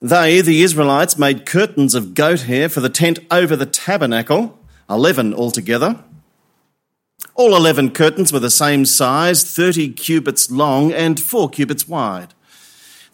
They, the Israelites, made curtains of goat hair for the tent over the tabernacle, 11 altogether. All 11 curtains were the same size, 30 cubits long and 4 cubits wide.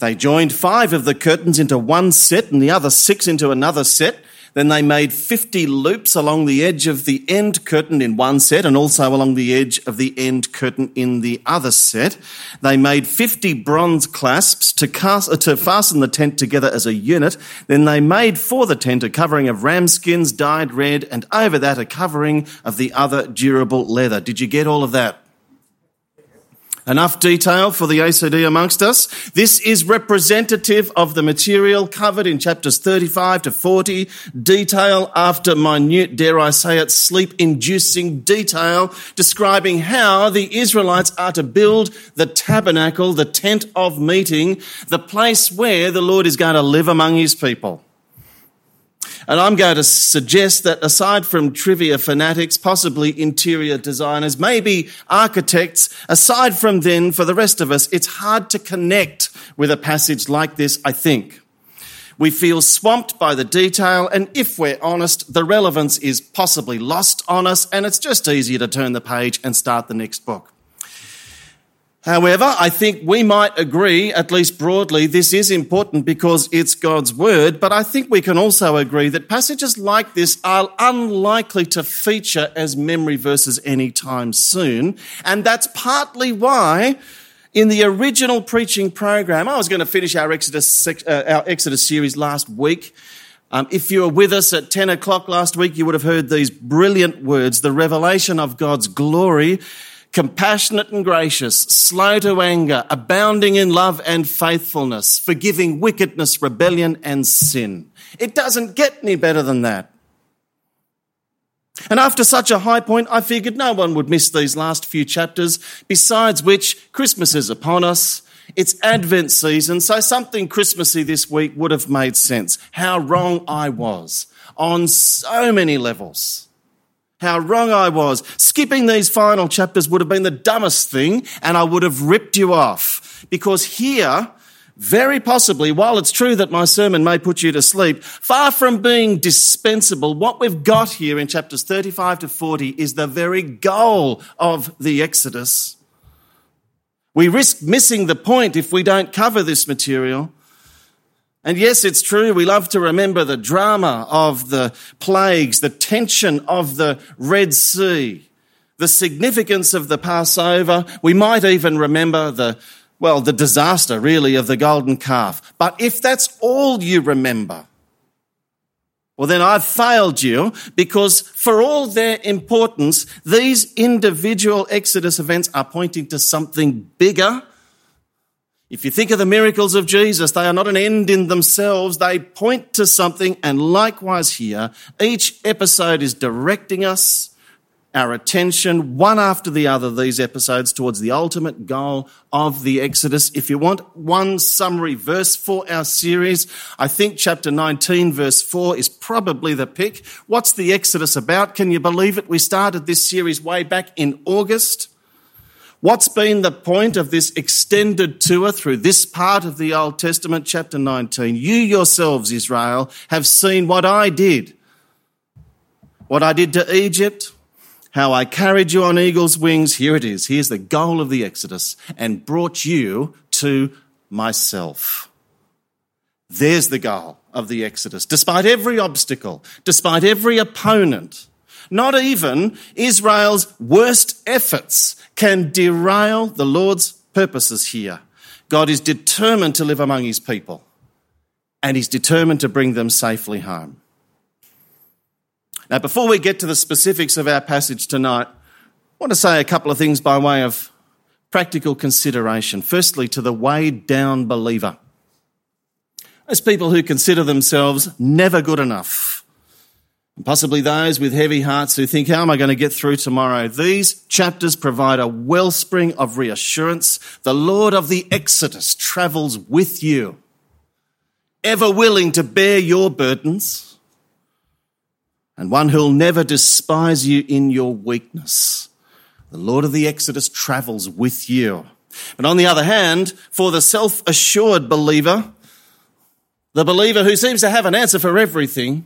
They joined five of the curtains into one set and the other six into another set then they made 50 loops along the edge of the end curtain in one set and also along the edge of the end curtain in the other set. They made 50 bronze clasps to, cast, uh, to fasten the tent together as a unit. Then they made for the tent a covering of ram skins dyed red and over that a covering of the other durable leather. Did you get all of that? Enough detail for the OCD amongst us. This is representative of the material covered in chapters 35 to 40. Detail after minute, dare I say it, sleep inducing detail describing how the Israelites are to build the tabernacle, the tent of meeting, the place where the Lord is going to live among his people. And I'm going to suggest that aside from trivia fanatics, possibly interior designers, maybe architects, aside from then, for the rest of us, it's hard to connect with a passage like this, I think. We feel swamped by the detail, and if we're honest, the relevance is possibly lost on us, and it's just easier to turn the page and start the next book. However, I think we might agree, at least broadly, this is important because it's God's word, but I think we can also agree that passages like this are unlikely to feature as memory verses anytime soon. And that's partly why in the original preaching program, I was going to finish our Exodus, uh, our Exodus series last week. Um, if you were with us at 10 o'clock last week, you would have heard these brilliant words, the revelation of God's glory compassionate and gracious, slow to anger, abounding in love and faithfulness, forgiving wickedness, rebellion, and sin. It doesn't get any better than that. And after such a high point, I figured no one would miss these last few chapters, besides which Christmas is upon us. It's Advent season, so something Christmassy this week would have made sense. How wrong I was on so many levels how wrong I was. Skipping these final chapters would have been the dumbest thing, and I would have ripped you off. Because here, very possibly, while it's true that my sermon may put you to sleep, far from being dispensable, what we've got here in chapters 35 to 40 is the very goal of the Exodus. We risk missing the point if we don't cover this material. And yes, it's true. We love to remember the drama of the plagues, the tension of the Red Sea, the significance of the Passover. We might even remember the, well, the disaster really of the golden calf. But if that's all you remember, well, then I've failed you because for all their importance, these individual Exodus events are pointing to something bigger if you think of the miracles of Jesus, they are not an end in themselves. They point to something. And likewise here, each episode is directing us, our attention, one after the other, these episodes towards the ultimate goal of the Exodus. If you want one summary verse for our series, I think chapter 19 verse 4 is probably the pick. What's the Exodus about? Can you believe it? We started this series way back in August. What's been the point of this extended tour through this part of the Old Testament, chapter 19? You yourselves, Israel, have seen what I did. What I did to Egypt, how I carried you on eagle's wings. Here it is. Here's the goal of the Exodus and brought you to myself. There's the goal of the Exodus. Despite every obstacle, despite every opponent, not even Israel's worst efforts can derail the Lord's purposes here. God is determined to live among his people, and he's determined to bring them safely home. Now, before we get to the specifics of our passage tonight, I want to say a couple of things by way of practical consideration. Firstly, to the weighed down believer. Those people who consider themselves never good enough and possibly those with heavy hearts who think, how am I going to get through tomorrow? These chapters provide a wellspring of reassurance. The Lord of the Exodus travels with you, ever willing to bear your burdens, and one who'll never despise you in your weakness. The Lord of the Exodus travels with you. But on the other hand, for the self assured believer, the believer who seems to have an answer for everything,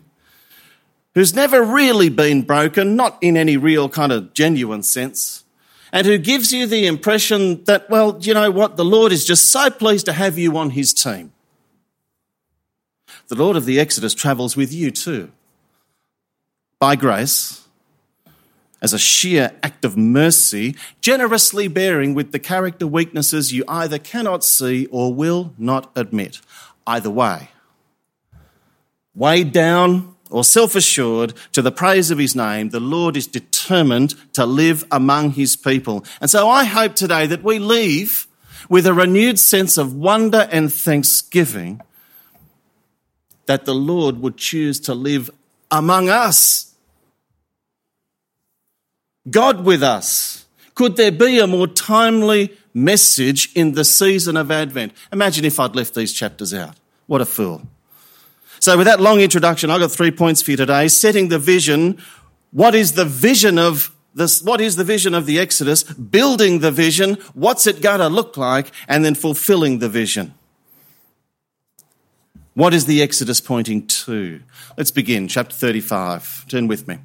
who's never really been broken, not in any real kind of genuine sense, and who gives you the impression that, well, you know what, the Lord is just so pleased to have you on his team. The Lord of the Exodus travels with you too. By grace, as a sheer act of mercy, generously bearing with the character weaknesses you either cannot see or will not admit. Either way, weighed down or self assured to the praise of his name, the Lord is determined to live among his people. And so I hope today that we leave with a renewed sense of wonder and thanksgiving that the Lord would choose to live among us. God with us. Could there be a more timely message in the season of Advent? Imagine if I'd left these chapters out. What a fool. So, with that long introduction, I've got three points for you today. Setting the vision. What is the vision of this? What is the vision of the Exodus? Building the vision. What's it going to look like? And then fulfilling the vision. What is the Exodus pointing to? Let's begin. Chapter 35. Turn with me.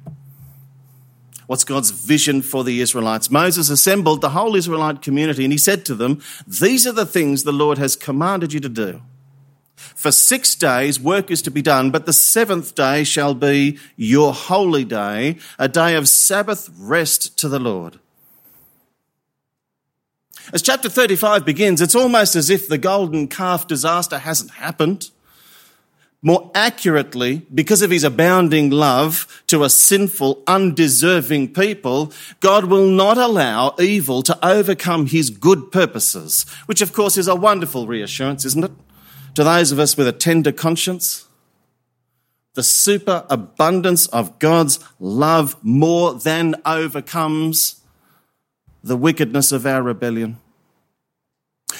What's God's vision for the Israelites? Moses assembled the whole Israelite community and he said to them, These are the things the Lord has commanded you to do. For six days work is to be done, but the seventh day shall be your holy day, a day of Sabbath rest to the Lord. As chapter 35 begins, it's almost as if the golden calf disaster hasn't happened. More accurately, because of his abounding love to a sinful, undeserving people, God will not allow evil to overcome his good purposes, which of course is a wonderful reassurance, isn't it? To those of us with a tender conscience. The superabundance of God's love more than overcomes the wickedness of our rebellion.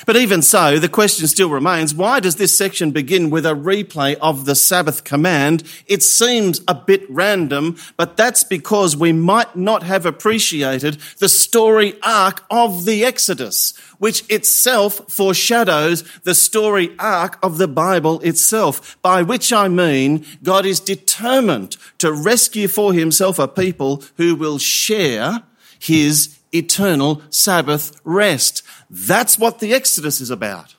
But even so, the question still remains why does this section begin with a replay of the Sabbath command? It seems a bit random, but that's because we might not have appreciated the story arc of the Exodus, which itself foreshadows the story arc of the Bible itself, by which I mean God is determined to rescue for himself a people who will share his eternal Sabbath rest. That's what the Exodus is about.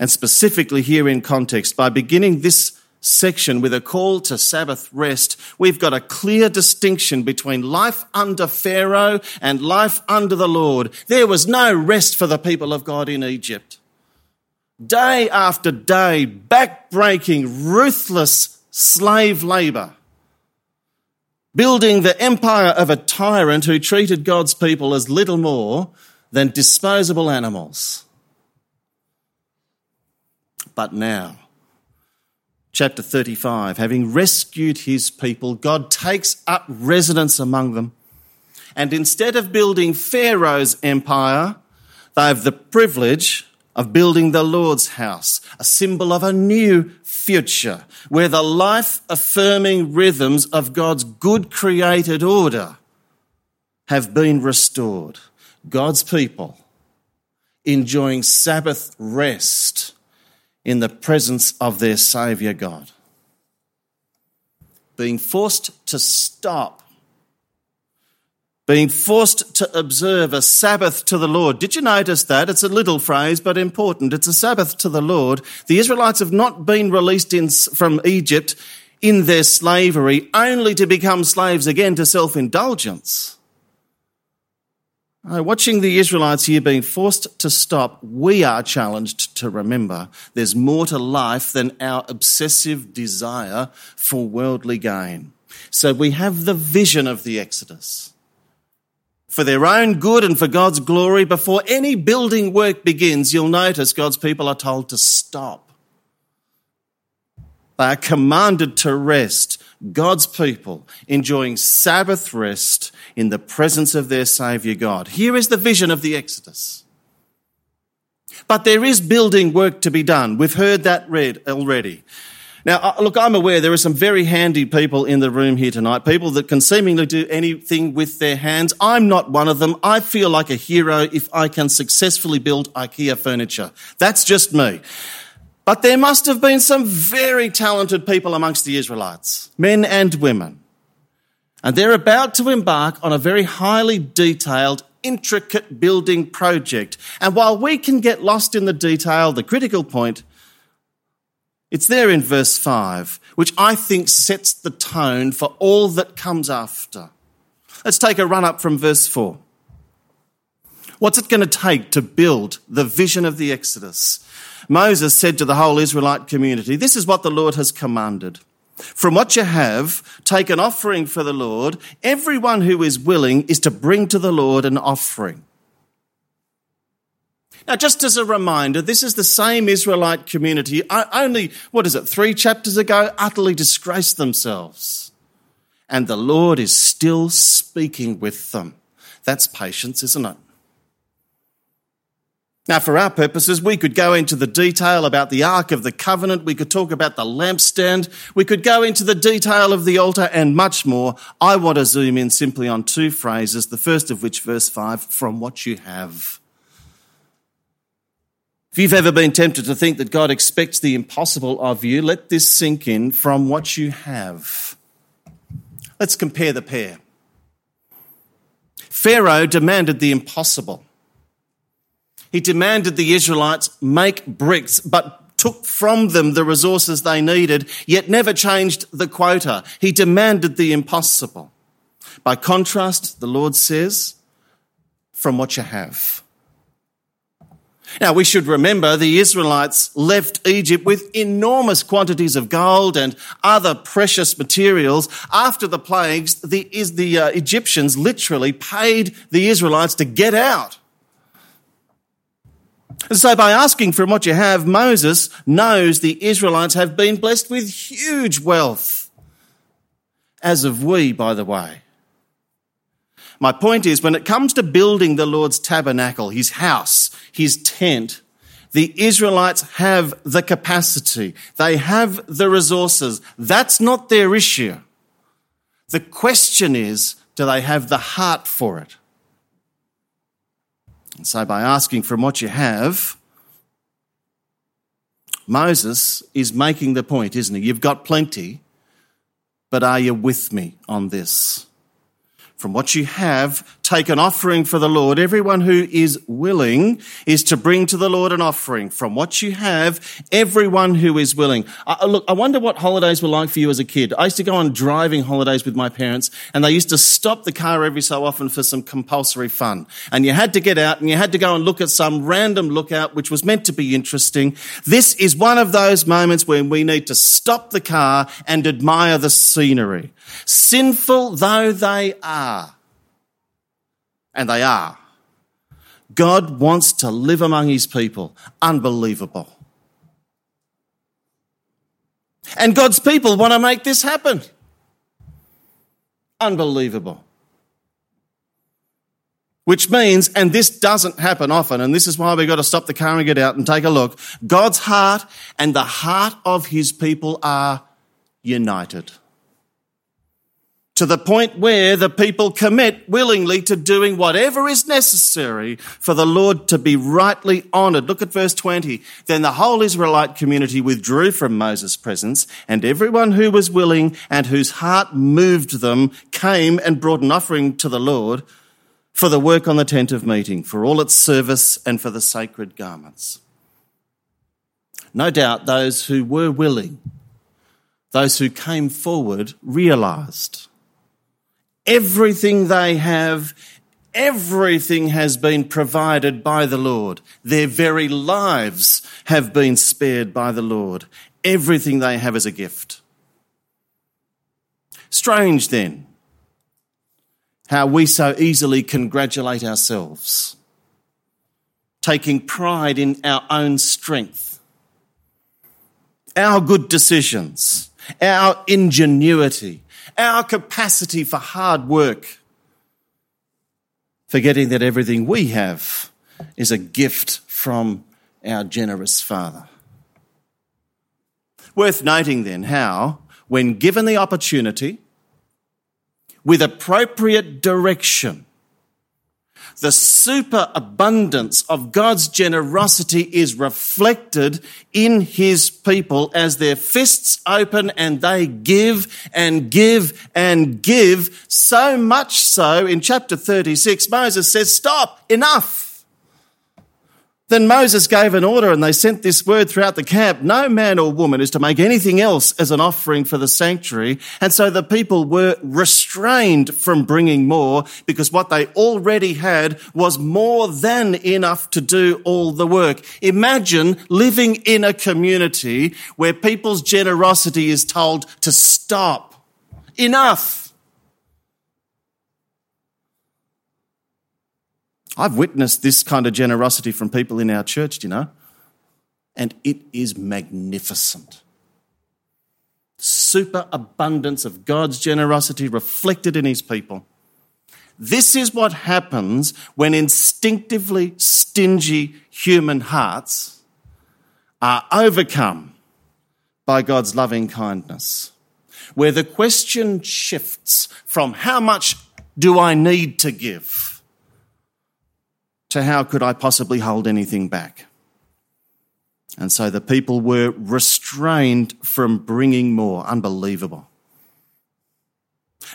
And specifically here in context, by beginning this section with a call to Sabbath rest, we've got a clear distinction between life under Pharaoh and life under the Lord. There was no rest for the people of God in Egypt. Day after day, backbreaking, ruthless slave labor building the empire of a tyrant who treated God's people as little more than disposable animals. But now, chapter 35, having rescued his people, God takes up residence among them. And instead of building Pharaoh's empire, they have the privilege of building the Lord's house, a symbol of a new future where the life affirming rhythms of God's good created order have been restored. God's people enjoying Sabbath rest in the presence of their Saviour God. Being forced to stop being forced to observe a Sabbath to the Lord. Did you notice that? It's a little phrase, but important. It's a Sabbath to the Lord. The Israelites have not been released in, from Egypt in their slavery only to become slaves again to self-indulgence. Watching the Israelites here being forced to stop, we are challenged to remember there's more to life than our obsessive desire for worldly gain. So we have the vision of the Exodus for their own good and for God's glory, before any building work begins, you'll notice God's people are told to stop. They are commanded to rest. God's people enjoying Sabbath rest in the presence of their Saviour God. Here is the vision of the Exodus. But there is building work to be done. We've heard that read already. Now, uh, look, I'm aware there are some very handy people in the room here tonight, people that can seemingly do anything with their hands. I'm not one of them. I feel like a hero if I can successfully build IKEA furniture. That's just me. But there must have been some very talented people amongst the Israelites, men and women. And they're about to embark on a very highly detailed, intricate building project. And while we can get lost in the detail, the critical point it's there in verse 5, which I think sets the tone for all that comes after. Let's take a run up from verse 4. What's it going to take to build the vision of the Exodus? Moses said to the whole Israelite community, This is what the Lord has commanded. From what you have, take an offering for the Lord. Everyone who is willing is to bring to the Lord an offering. Now, just as a reminder, this is the same Israelite community, only, what is it, three chapters ago, utterly disgraced themselves. And the Lord is still speaking with them. That's patience, isn't it? Now, for our purposes, we could go into the detail about the Ark of the Covenant. We could talk about the lampstand. We could go into the detail of the altar and much more. I want to zoom in simply on two phrases, the first of which, verse 5, from what you have. If you've ever been tempted to think that God expects the impossible of you, let this sink in from what you have. Let's compare the pair. Pharaoh demanded the impossible. He demanded the Israelites make bricks, but took from them the resources they needed, yet never changed the quota. He demanded the impossible. By contrast, the Lord says, from what you have. Now, we should remember the Israelites left Egypt with enormous quantities of gold and other precious materials. After the plagues, the, the uh, Egyptians literally paid the Israelites to get out. And so, by asking for what you have, Moses knows the Israelites have been blessed with huge wealth. As have we, by the way. My point is, when it comes to building the Lord's tabernacle, his house, his tent, the Israelites have the capacity. They have the resources. That's not their issue. The question is, do they have the heart for it? And so by asking from what you have, Moses is making the point, isn't he? You've got plenty, but are you with me on this? From what you have, take an offering for the Lord. Everyone who is willing is to bring to the Lord an offering. From what you have, everyone who is willing. Uh, look, I wonder what holidays were like for you as a kid. I used to go on driving holidays with my parents, and they used to stop the car every so often for some compulsory fun. And you had to get out and you had to go and look at some random lookout, which was meant to be interesting. This is one of those moments when we need to stop the car and admire the scenery. Sinful though they are, and they are, God wants to live among his people. Unbelievable. And God's people want to make this happen. Unbelievable. Which means, and this doesn't happen often, and this is why we've got to stop the car and get out and take a look. God's heart and the heart of his people are united to the point where the people commit willingly to doing whatever is necessary for the Lord to be rightly honored. Look at verse 20. Then the whole Israelite community withdrew from Moses' presence, and everyone who was willing and whose heart moved them came and brought an offering to the Lord for the work on the tent of meeting, for all its service, and for the sacred garments. No doubt those who were willing, those who came forward, realized Everything they have, everything has been provided by the Lord. Their very lives have been spared by the Lord. Everything they have is a gift. Strange then how we so easily congratulate ourselves, taking pride in our own strength, our good decisions, our ingenuity, our capacity for hard work, forgetting that everything we have is a gift from our generous Father. Worth noting then how, when given the opportunity, with appropriate direction, the superabundance of God's generosity is reflected in his people as their fists open and they give and give and give. So much so in chapter 36, Moses says, stop, enough. Then Moses gave an order and they sent this word throughout the camp. No man or woman is to make anything else as an offering for the sanctuary. And so the people were restrained from bringing more because what they already had was more than enough to do all the work. Imagine living in a community where people's generosity is told to stop. Enough. I've witnessed this kind of generosity from people in our church, you know, and it is magnificent. Super abundance of God's generosity reflected in his people. This is what happens when instinctively stingy human hearts are overcome by God's loving kindness, where the question shifts from how much do I need to give? To how could I possibly hold anything back? And so the people were restrained from bringing more. Unbelievable.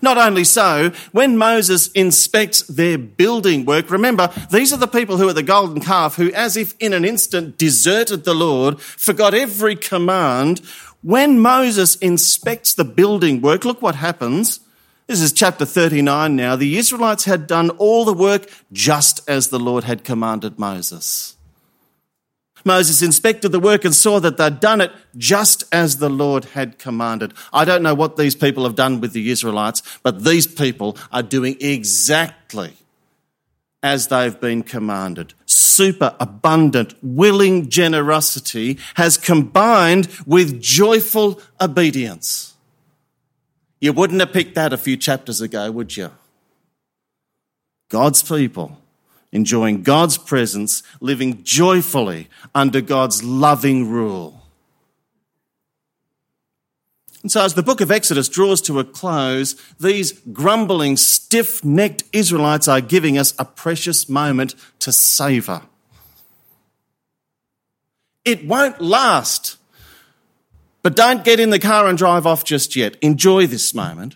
Not only so, when Moses inspects their building work, remember, these are the people who are the golden calf who, as if in an instant, deserted the Lord, forgot every command. When Moses inspects the building work, look what happens. This is chapter 39 now. The Israelites had done all the work just as the Lord had commanded Moses. Moses inspected the work and saw that they'd done it just as the Lord had commanded. I don't know what these people have done with the Israelites, but these people are doing exactly as they've been commanded. Super abundant, willing generosity has combined with joyful obedience. You wouldn't have picked that a few chapters ago, would you? God's people enjoying God's presence, living joyfully under God's loving rule. And so, as the book of Exodus draws to a close, these grumbling, stiff necked Israelites are giving us a precious moment to savour. It won't last. But don't get in the car and drive off just yet. Enjoy this moment,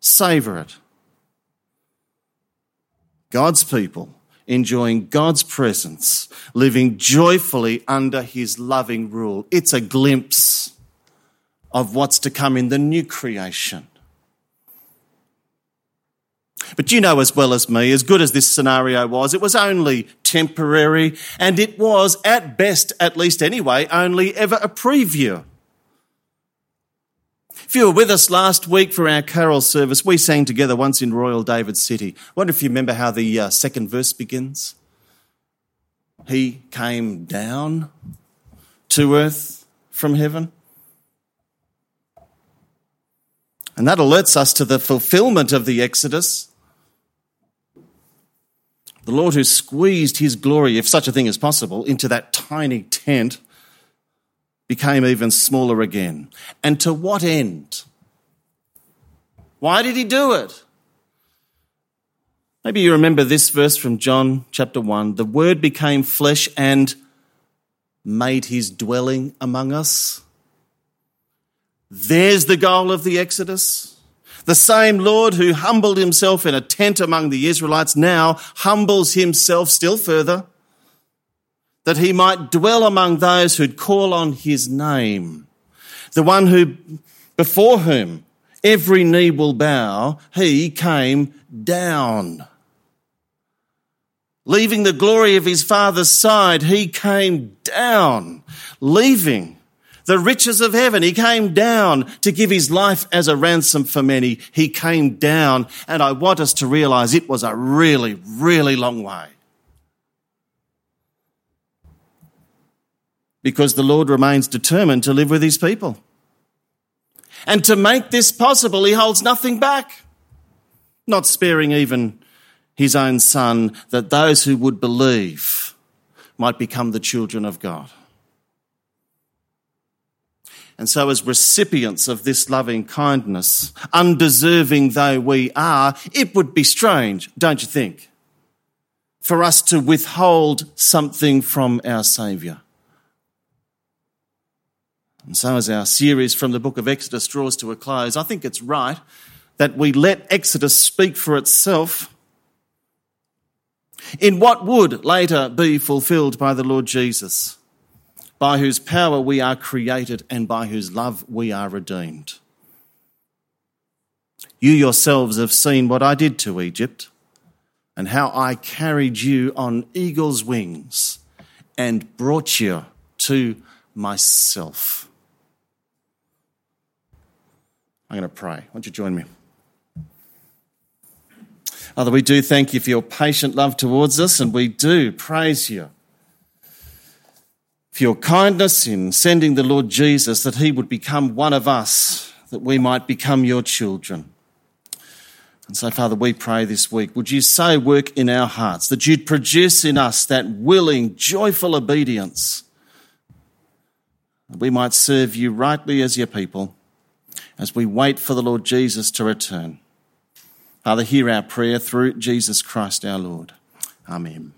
savor it. God's people enjoying God's presence, living joyfully under his loving rule. It's a glimpse of what's to come in the new creation. But you know as well as me, as good as this scenario was, it was only temporary, and it was, at best, at least anyway, only ever a preview. If you were with us last week for our carol service, we sang together once in Royal David City. I wonder if you remember how the uh, second verse begins. He came down to earth from heaven. And that alerts us to the fulfillment of the Exodus. The Lord who squeezed his glory, if such a thing is possible, into that tiny tent became even smaller again. And to what end? Why did he do it? Maybe you remember this verse from John chapter 1 the Word became flesh and made his dwelling among us. There's the goal of the Exodus. The same Lord who humbled himself in a tent among the Israelites now humbles himself still further that he might dwell among those who'd call on his name. The one who, before whom every knee will bow, he came down. Leaving the glory of his father's side, he came down, leaving the riches of heaven. He came down to give his life as a ransom for many. He came down, and I want us to realize it was a really, really long way. Because the Lord remains determined to live with his people. And to make this possible, he holds nothing back, not sparing even his own son, that those who would believe might become the children of God. And so, as recipients of this loving kindness, undeserving though we are, it would be strange, don't you think, for us to withhold something from our Saviour. And so, as our series from the book of Exodus draws to a close, I think it's right that we let Exodus speak for itself in what would later be fulfilled by the Lord Jesus by whose power we are created and by whose love we are redeemed. You yourselves have seen what I did to Egypt and how I carried you on eagle's wings and brought you to myself. I'm going to pray. Won't you join me? Father, we do thank you for your patient love towards us, and we do praise you for your kindness in sending the Lord Jesus that he would become one of us, that we might become your children. And so, Father, we pray this week, would you so work in our hearts that you'd produce in us that willing, joyful obedience, that we might serve you rightly as your people as we wait for the Lord Jesus to return. Father, hear our prayer through Jesus Christ our Lord. Amen.